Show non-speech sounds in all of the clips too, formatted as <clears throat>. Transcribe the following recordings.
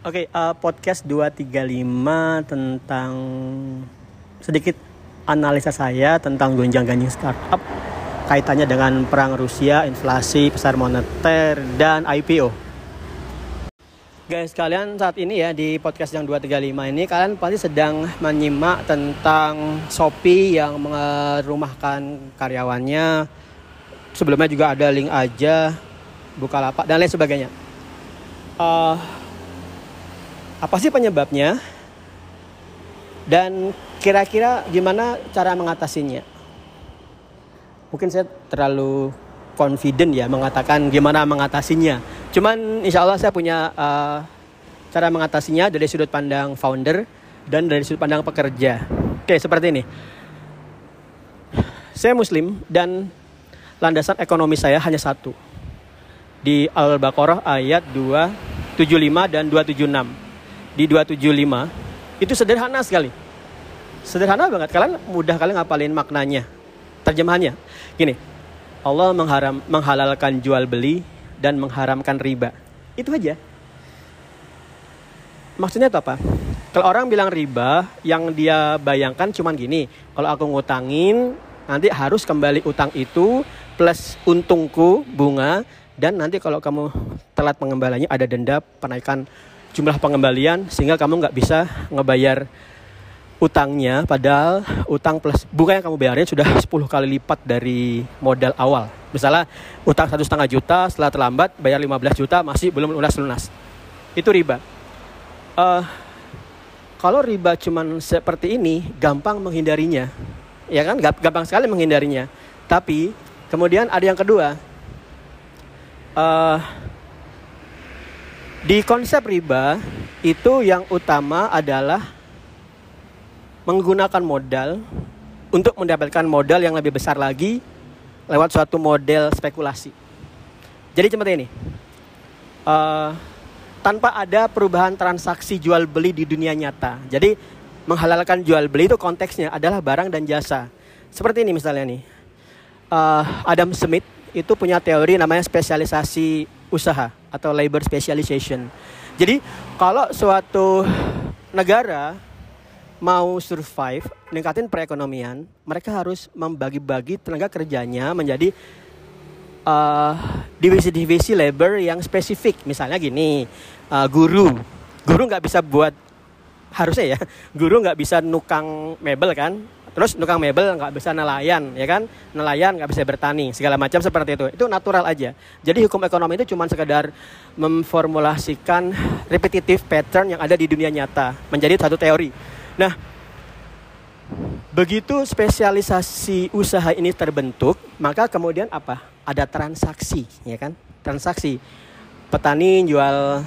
Oke, uh, podcast 235 tentang sedikit analisa saya tentang gonjang-ganjing startup kaitannya dengan perang Rusia, inflasi, pasar moneter, dan IPO. Guys, kalian saat ini ya di podcast yang 235 ini kalian pasti sedang menyimak tentang Shopee yang merumahkan karyawannya. Sebelumnya juga ada link aja, Bukalapak dan lain sebagainya. Uh, apa sih penyebabnya? Dan kira-kira gimana cara mengatasinya? Mungkin saya terlalu confident ya mengatakan gimana mengatasinya. Cuman insya Allah saya punya uh, cara mengatasinya dari sudut pandang founder dan dari sudut pandang pekerja. Oke, seperti ini. Saya muslim dan landasan ekonomi saya hanya satu. Di Al-Baqarah ayat 275 dan 276. Di 275 itu sederhana sekali. Sederhana banget. Kalian mudah kalian ngapalin maknanya. Terjemahannya. Gini. Allah mengharam, menghalalkan jual beli dan mengharamkan riba. Itu aja. Maksudnya itu apa? Kalau orang bilang riba, yang dia bayangkan cuman gini. Kalau aku ngutangin, nanti harus kembali utang itu plus untungku bunga dan nanti kalau kamu telat pengembaliannya ada denda penaikan jumlah pengembalian sehingga kamu nggak bisa ngebayar utangnya padahal utang plus bunga yang kamu bayarnya sudah <laughs> 10 kali lipat dari modal awal. Misalnya utang satu setengah juta setelah terlambat bayar 15 juta masih belum lunas lunas itu riba. Uh, kalau riba cuman seperti ini gampang menghindarinya. Ya kan? Gampang sekali menghindarinya. Tapi kemudian ada yang kedua. Uh, di konsep riba itu yang utama adalah menggunakan modal untuk mendapatkan modal yang lebih besar lagi lewat suatu model spekulasi. Jadi seperti ini, uh, tanpa ada perubahan transaksi jual beli di dunia nyata. Jadi menghalalkan jual beli itu konteksnya adalah barang dan jasa. Seperti ini misalnya nih, uh, Adam Smith itu punya teori namanya spesialisasi usaha atau labor specialization. Jadi kalau suatu negara mau survive, meningkatin perekonomian, mereka harus membagi-bagi tenaga kerjanya menjadi uh, divisi-divisi labor yang spesifik. Misalnya gini, uh, guru, guru nggak bisa buat harusnya ya, <laughs> guru nggak bisa nukang mebel kan, terus nukang mebel nggak bisa nelayan ya kan nelayan nggak bisa bertani segala macam seperti itu itu natural aja jadi hukum ekonomi itu cuma sekedar memformulasikan repetitive pattern yang ada di dunia nyata menjadi satu teori Nah, begitu spesialisasi usaha ini terbentuk, maka kemudian apa? Ada transaksi, ya kan? Transaksi. Petani jual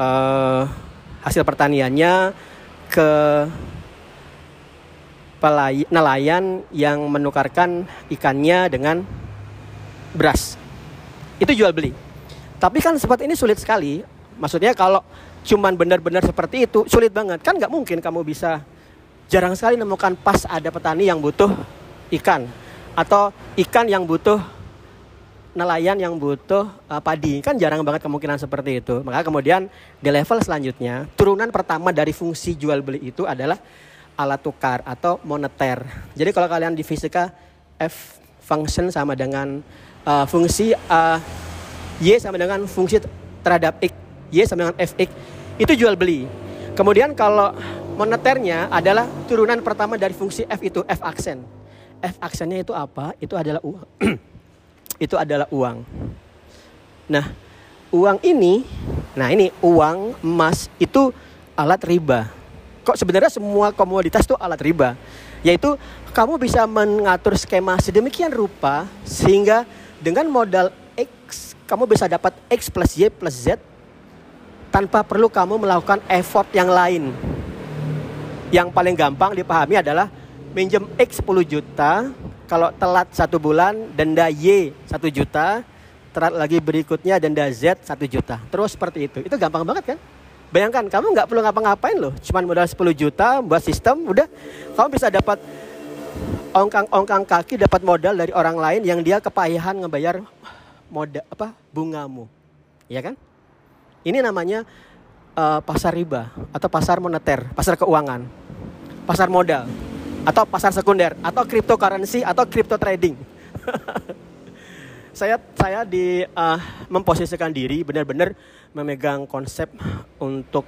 uh, hasil pertaniannya ke pelay nelayan yang menukarkan ikannya dengan beras. Itu jual beli. Tapi kan seperti ini sulit sekali. Maksudnya kalau cuman benar-benar seperti itu sulit banget kan nggak mungkin kamu bisa jarang sekali nemukan pas ada petani yang butuh ikan atau ikan yang butuh nelayan yang butuh uh, padi kan jarang banget kemungkinan seperti itu maka kemudian di level selanjutnya turunan pertama dari fungsi jual beli itu adalah alat tukar atau moneter jadi kalau kalian di fisika f function sama dengan uh, fungsi uh, y sama dengan fungsi terhadap x Y sama dengan FX itu jual beli. Kemudian kalau moneternya adalah turunan pertama dari fungsi F itu F aksen. F aksennya itu apa? Itu adalah uang. <clears throat> itu adalah uang. Nah, uang ini, nah ini uang emas itu alat riba. Kok sebenarnya semua komoditas itu alat riba? Yaitu kamu bisa mengatur skema sedemikian rupa sehingga dengan modal X kamu bisa dapat X plus Y plus Z tanpa perlu kamu melakukan effort yang lain. Yang paling gampang dipahami adalah minjem X 10 juta, kalau telat satu bulan denda Y 1 juta, telat lagi berikutnya denda Z 1 juta. Terus seperti itu. Itu gampang banget kan? Bayangkan kamu nggak perlu ngapa-ngapain loh, cuman modal 10 juta buat sistem, udah kamu bisa dapat ongkang-ongkang kaki dapat modal dari orang lain yang dia kepayahan ngebayar modal apa bungamu. Ya kan? Ini namanya uh, pasar riba atau pasar moneter, pasar keuangan, pasar modal, atau pasar sekunder, atau cryptocurrency atau crypto trading. <laughs> saya saya di uh, memposisikan diri benar-benar memegang konsep untuk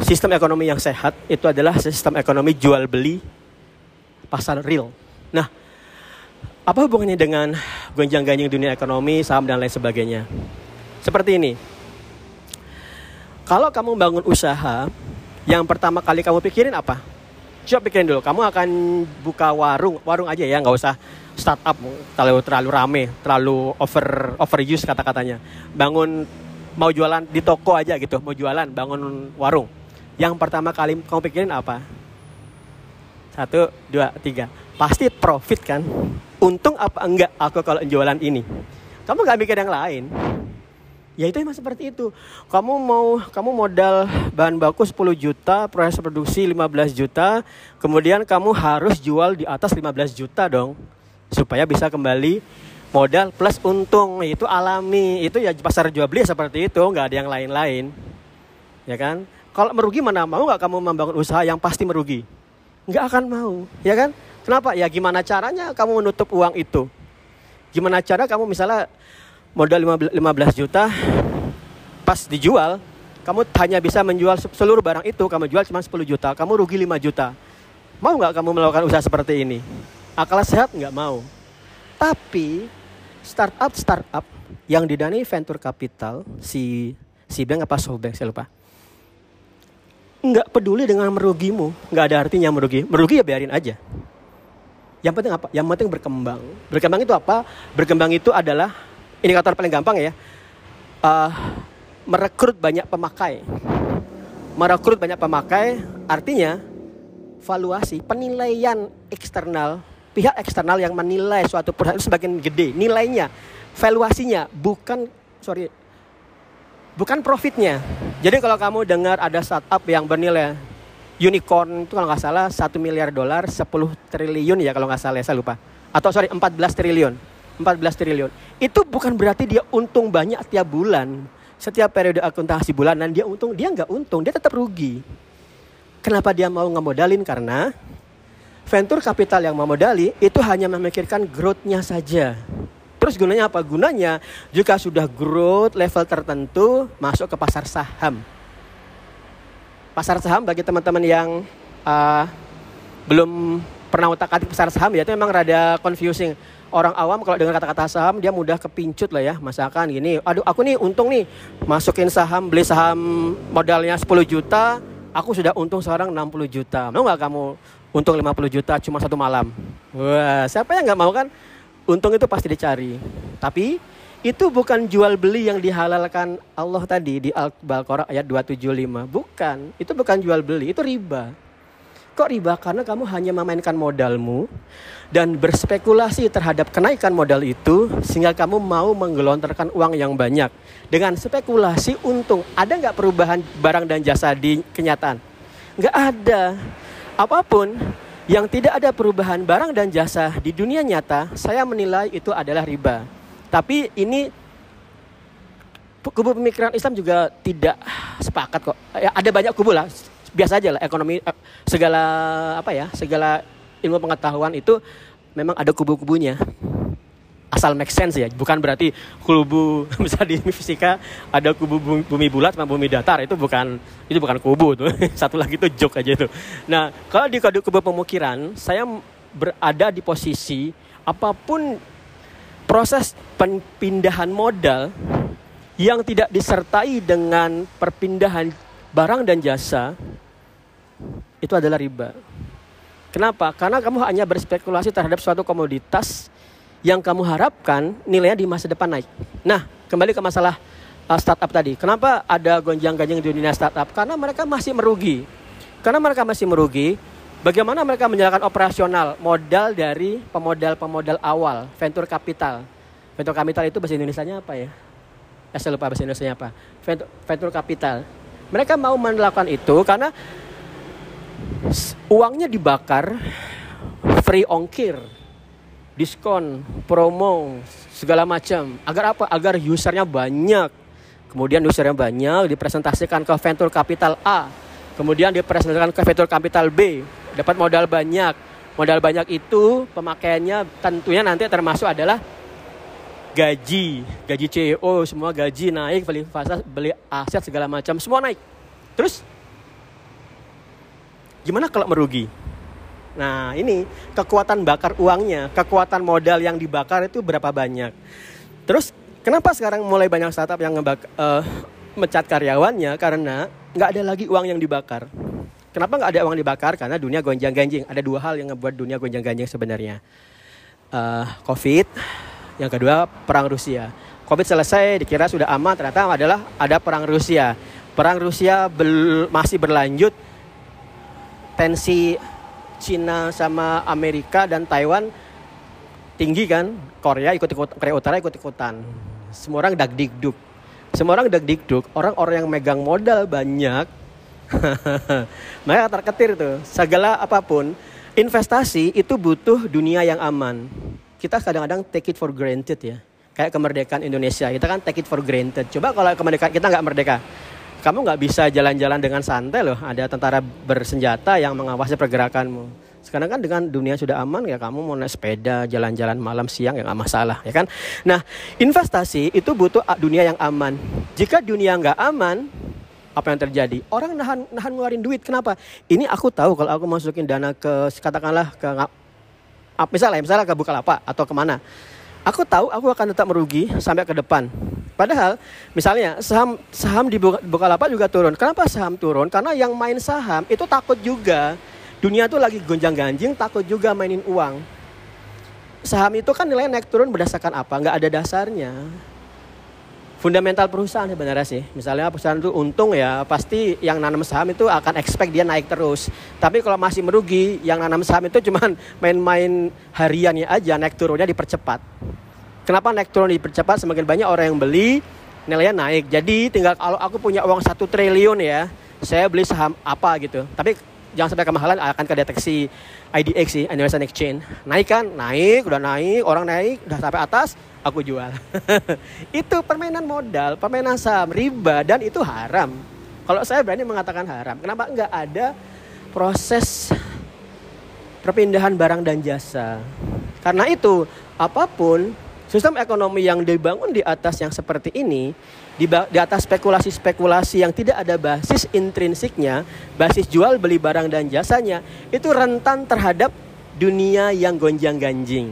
sistem ekonomi yang sehat itu adalah sistem ekonomi jual beli pasar real. Nah, apa hubungannya dengan gonjang-ganjing dunia ekonomi, saham dan lain sebagainya? Seperti ini. Kalau kamu bangun usaha, yang pertama kali kamu pikirin apa? Coba pikirin dulu, kamu akan buka warung, warung aja ya, nggak usah startup terlalu terlalu rame, terlalu over overuse kata-katanya. Bangun mau jualan di toko aja gitu, mau jualan, bangun warung. Yang pertama kali kamu pikirin apa? Satu, dua, tiga. Pasti profit kan? Untung apa enggak aku kalau jualan ini? Kamu nggak mikir yang lain. Ya itu emang seperti itu. Kamu mau kamu modal bahan baku 10 juta, proses produksi 15 juta, kemudian kamu harus jual di atas 15 juta dong supaya bisa kembali modal plus untung. Itu alami itu ya pasar jual beli seperti itu nggak ada yang lain-lain. Ya kan? Kalau merugi mana mau nggak kamu membangun usaha yang pasti merugi? Nggak akan mau ya kan? Kenapa? Ya gimana caranya kamu menutup uang itu? Gimana cara kamu misalnya modal 15 juta pas dijual kamu hanya bisa menjual seluruh barang itu kamu jual cuma 10 juta kamu rugi 5 juta. Mau nggak kamu melakukan usaha seperti ini? Akal sehat nggak mau. Tapi startup startup yang didanai venture capital si si bank apa softbank saya lupa. Nggak peduli dengan merugimu nggak ada artinya merugi. Merugi ya biarin aja. Yang penting apa? Yang penting berkembang. Berkembang itu apa? Berkembang itu adalah indikator paling gampang ya. Uh, merekrut banyak pemakai. Merekrut banyak pemakai artinya valuasi penilaian eksternal pihak eksternal yang menilai suatu perusahaan itu sebagian gede. Nilainya valuasinya bukan sorry bukan profitnya. Jadi kalau kamu dengar ada startup yang bernilai unicorn itu kalau nggak salah satu miliar dolar 10 triliun ya kalau nggak salah ya saya lupa. Atau sorry 14 triliun 14 triliun itu bukan berarti dia untung banyak tiap bulan setiap periode akuntansi bulanan dia untung dia nggak untung dia tetap rugi kenapa dia mau ngemodalin karena venture capital yang memodali itu hanya memikirkan growth-nya saja. Terus gunanya apa? Gunanya jika sudah growth level tertentu masuk ke pasar saham. Pasar saham bagi teman-teman yang uh, belum pernah utak-atik pasar saham ya itu memang rada confusing. Orang awam kalau dengar kata-kata saham dia mudah kepincut lah ya. Masakan gini, aduh aku nih untung nih masukin saham, beli saham modalnya 10 juta, aku sudah untung sekarang 60 juta. Mau nggak kamu untung 50 juta cuma satu malam. Wah, siapa yang nggak mau kan? Untung itu pasti dicari. Tapi itu bukan jual beli yang dihalalkan Allah tadi di Al-Baqarah ayat 275. Bukan, itu bukan jual beli, itu riba. Kok riba? Karena kamu hanya memainkan modalmu dan berspekulasi terhadap kenaikan modal itu sehingga kamu mau menggelontorkan uang yang banyak. Dengan spekulasi untung, ada nggak perubahan barang dan jasa di kenyataan? Nggak ada apa pun yang tidak ada perubahan barang dan jasa di dunia nyata, saya menilai itu adalah riba. Tapi ini kubu pemikiran Islam juga tidak sepakat kok. Ya, ada banyak kubu lah. Biasa aja lah ekonomi eh, segala apa ya, segala ilmu pengetahuan itu memang ada kubu-kubunya. Asal make sense ya bukan berarti kubu <laughs> bisa di fisika ada kubu bumi bulat sama bumi datar itu bukan itu bukan kubu tuh. <laughs> Satu lagi itu joke aja itu nah kalau di kode kubu pemukiran saya berada di posisi apa pun proses pindahan modal yang tidak disertai dengan perpindahan barang dan jasa itu adalah riba. Kenapa? Karena kamu hanya berspekulasi terhadap suatu komoditas yang kamu harapkan nilainya di masa depan naik. Nah, kembali ke masalah uh, startup tadi. Kenapa ada gonjang-ganjing di dunia startup? Karena mereka masih merugi. Karena mereka masih merugi, bagaimana mereka menjalankan operasional modal dari pemodal-pemodal awal, venture capital. Venture capital itu bahasa Indonesia-nya apa ya? Eh, saya lupa bahasa Indonesia apa. Venture, venture capital. Mereka mau melakukan itu karena uangnya dibakar free ongkir diskon, promo, segala macam. Agar apa? Agar usernya banyak. kemudian usernya banyak, dipresentasikan ke venture capital A, kemudian dipresentasikan ke venture capital B, dapat modal banyak. Modal banyak itu pemakaiannya tentunya nanti termasuk adalah gaji, gaji CEO, semua gaji naik, beli fasa, beli aset segala macam, semua naik. Terus gimana kalau merugi? Nah, ini kekuatan bakar uangnya, kekuatan modal yang dibakar itu berapa banyak. Terus kenapa sekarang mulai banyak startup yang ngebak, uh, mecat karyawannya karena nggak ada lagi uang yang dibakar. Kenapa nggak ada uang dibakar? Karena dunia gonjang ganjing. Ada dua hal yang ngebuat dunia gonjang ganjing sebenarnya. Uh, Covid, yang kedua perang Rusia. Covid selesai, dikira sudah aman, ternyata adalah ada perang Rusia. Perang Rusia bel masih berlanjut, tensi Cina sama Amerika dan Taiwan tinggi kan? Korea ikut ikut Korea Utara ikut ikutan. Semua orang dag dikduk semua orang dag dikduk orang-orang yang megang modal banyak. <laughs> Mereka terketir tuh. Segala apa pun investasi itu butuh dunia yang aman. Kita kadang-kadang take it for granted ya. Kayak kemerdekaan Indonesia. Kita kan take it for granted. Coba kalau kemerdekaan kita nggak merdeka kamu nggak bisa jalan-jalan dengan santai loh. Ada tentara bersenjata yang mengawasi pergerakanmu. Sekarang kan dengan dunia sudah aman ya kamu mau naik sepeda, jalan-jalan malam siang ya nggak masalah ya kan. Nah investasi itu butuh dunia yang aman. Jika dunia nggak aman, apa yang terjadi? Orang nahan nahan ngeluarin duit. Kenapa? Ini aku tahu kalau aku masukin dana ke katakanlah ke misalnya misalnya ke Bukalapak atau ke mana aku tahu aku akan tetap merugi sampai ke depan. Padahal misalnya saham saham di Bukalapak juga turun. Kenapa saham turun? Karena yang main saham itu takut juga. Dunia tuh lagi gonjang-ganjing, takut juga mainin uang. Saham itu kan nilai naik turun berdasarkan apa? Nggak ada dasarnya. Fundamental perusahaan sebenarnya sih. Misalnya perusahaan itu untung ya, pasti yang nanam saham itu akan expect dia naik terus. Tapi kalau masih merugi, yang nanam saham itu <laughs> cuma main-main hariannya aja, naik turunnya dipercepat. Kenapa naik turun dipercepat? Semakin banyak orang yang beli, nilainya naik. Jadi tinggal kalau aku punya uang satu triliun ya, saya beli saham apa gitu. Tapi jangan sampai kemahalan akan kedeteksi IDX sih, Indonesian Exchange. Naik kan? Naik, udah naik, orang naik, udah sampai atas, aku jual. <laughs> itu permainan modal, permainan saham, riba dan itu haram. Kalau saya berani mengatakan haram. Kenapa enggak ada proses perpindahan barang dan jasa? Karena itu apa pun Sistem ekonomi yang dibangun di atas yang seperti ini, di, di atas spekulasi-spekulasi yang tidak ada basis intrinsiknya, basis jual beli barang dan jasanya, itu rentan terhadap dunia yang gonjang-ganjing.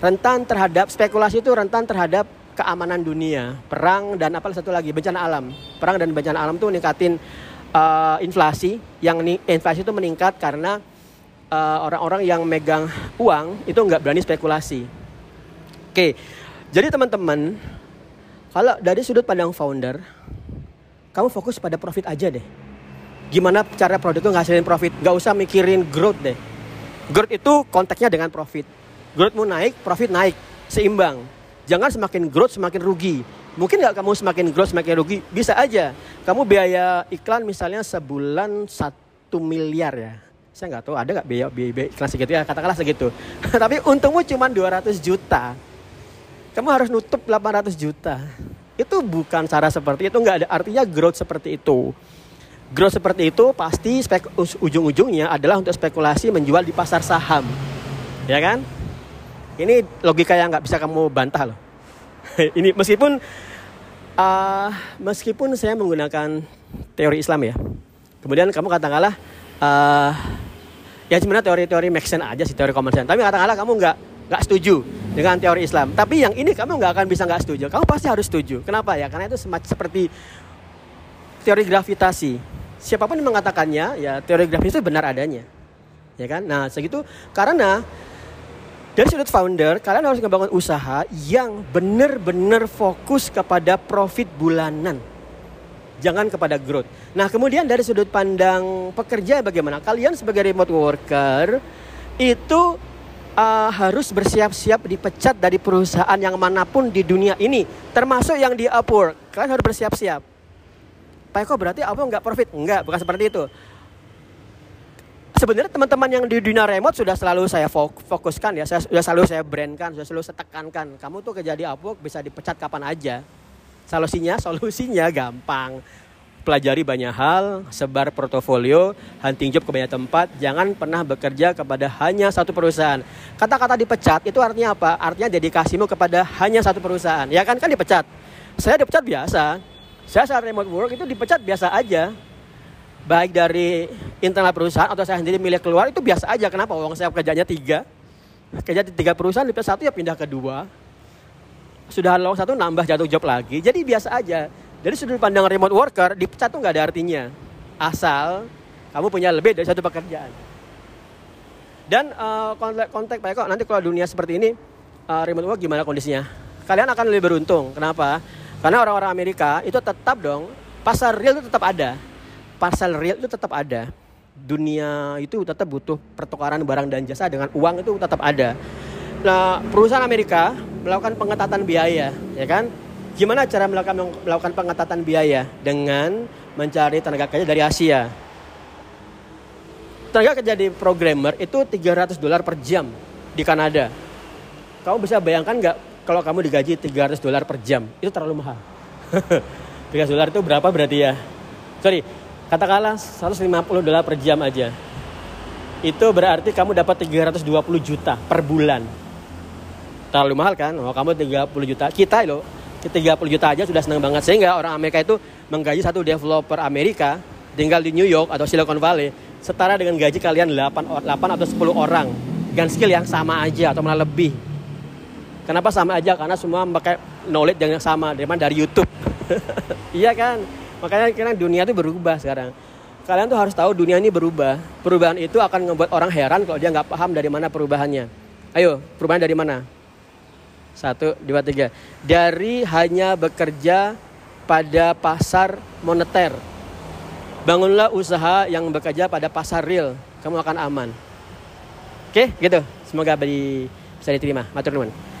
Rentan terhadap spekulasi itu rentan terhadap keamanan dunia, perang dan apa satu lagi bencana alam. Perang dan bencana alam itu meningkatin uh, inflasi, yang inflasi itu meningkat karena eh, orang-orang uh, yang megang uang itu nggak berani spekulasi Oke, jadi teman-teman, kalau dari sudut pandang founder, kamu fokus pada profit aja deh. Gimana cara produk itu ngasilin profit? Gak usah mikirin growth deh. Growth itu konteksnya dengan profit. Growth mau naik, profit naik, seimbang. Jangan semakin growth semakin rugi. Mungkin nggak kamu semakin growth semakin rugi? Bisa aja. Kamu biaya iklan misalnya sebulan satu miliar ya. Saya nggak tahu ada nggak biaya, biaya, biaya iklan segitu ya katakanlah segitu. <laughs> Tapi untungmu cuma 200 juta kamu harus nutup 800 juta. Itu bukan cara seperti itu, nggak ada artinya growth seperti itu. Growth seperti itu pasti spek, ujung-ujungnya adalah untuk spekulasi menjual di pasar saham. Ya kan? Ini logika yang nggak bisa kamu bantah loh. <laughs> Ini meskipun uh, meskipun saya menggunakan teori Islam ya. Kemudian kamu katakanlah uh, ya sebenarnya teori-teori make sense aja sih teori common sense. Tapi katakanlah kamu nggak nggak setuju dengan teori Islam. Tapi yang ini kamu nggak akan bisa nggak setuju. Kamu pasti harus setuju. Kenapa ya? Karena itu semacam seperti teori gravitasi. Siapa pun yang mengatakannya, ya teori gravitasi itu benar adanya. Ya kan? Nah, segitu karena dari sudut founder, kalian harus membangun usaha yang benar-benar fokus kepada profit bulanan. Jangan kepada growth. Nah, kemudian dari sudut pandang pekerja bagaimana? Kalian sebagai remote worker itu uh, harus bersiap-siap dipecat dari perusahaan yang mana pun di dunia ini, termasuk yang di Upwork. Kalian harus bersiap-siap. Pak Eko berarti apa nggak profit? Enggak, bukan seperti itu. Sebenarnya teman-teman yang di dunia remote sudah selalu saya fokuskan ya, saya sudah selalu saya brandkan, sudah selalu saya tekankan. Kamu tuh kejadian Upwork bisa dipecat kapan aja. Solusinya, solusinya gampang. Pelajari banyak hal, sebar portofolio, hunting job ke banyak tempat, jangan pernah bekerja kepada hanya satu perusahaan. Kata-kata dipecat itu artinya apa? Artinya dedikasimu kepada hanya satu perusahaan. Ya kan kan dipecat. Saya dipecat biasa. Saya saat remote work itu dipecat biasa aja. Baik dari internal perusahaan atau saya sendiri milik keluar itu biasa aja. Kenapa? Uang saya kerjanya tiga. Kerja di tiga perusahaan, dipecat satu ya pindah ke dua sudah lowong satu nambah jatuh job lagi. Jadi biasa aja. Dari sudut pandang remote worker, dipecat tuh nggak ada artinya. Asal kamu punya lebih dari satu pekerjaan. Dan uh, kontak, Pak Eko, nanti kalau dunia seperti ini, uh, remote work gimana kondisinya? Kalian akan lebih beruntung. Kenapa? Karena orang-orang Amerika itu tetap dong, pasar real itu tetap ada. Pasar real itu tetap ada. Dunia itu tetap butuh pertukaran barang dan jasa dengan uang itu tetap ada. Nah, perusahaan Amerika melakukan pengetatan biaya, ya kan? Gimana cara melakukan melakukan pengetatan biaya dengan mencari tenaga kerja dari Asia? Tenaga kerja di programmer itu 300 dolar per jam di Kanada. Kamu bisa bayangkan nggak kalau kamu digaji 300 dolar per jam? Itu terlalu mahal. <laughs> 300 dolar itu berapa berarti ya? Sorry, katakanlah 150 dolar per jam aja. Itu berarti kamu dapat 320 juta per bulan terlalu mahal kan oh kamu 30 juta kita loh 30 juta aja sudah senang banget. Sehingga orang Amerika itu menggaji satu developer Amerika tinggal di New York atau Silicon Valley setara dengan gaji kalian 8, 8 atau 10 orang. Dengan skill yang sama aja atau malah lebih. Kenapa sama aja? Karena semua pakai knowledge yang sama dari dari YouTube. <laughs> Iya kan? Makanya karena dunia itu berubah sekarang. Kalian tuh harus tahu dunia ini berubah. Perubahan itu akan membuat orang heran kalau dia nggak paham dari mana perubahannya. Ayo perubahan dari mana satu, dua, tiga. Dari hanya bekerja pada pasar moneter. Bangunlah usaha yang bekerja pada pasar real. Kamu akan aman. Oke, gitu. Semoga bisa diterima. Matur nuwun.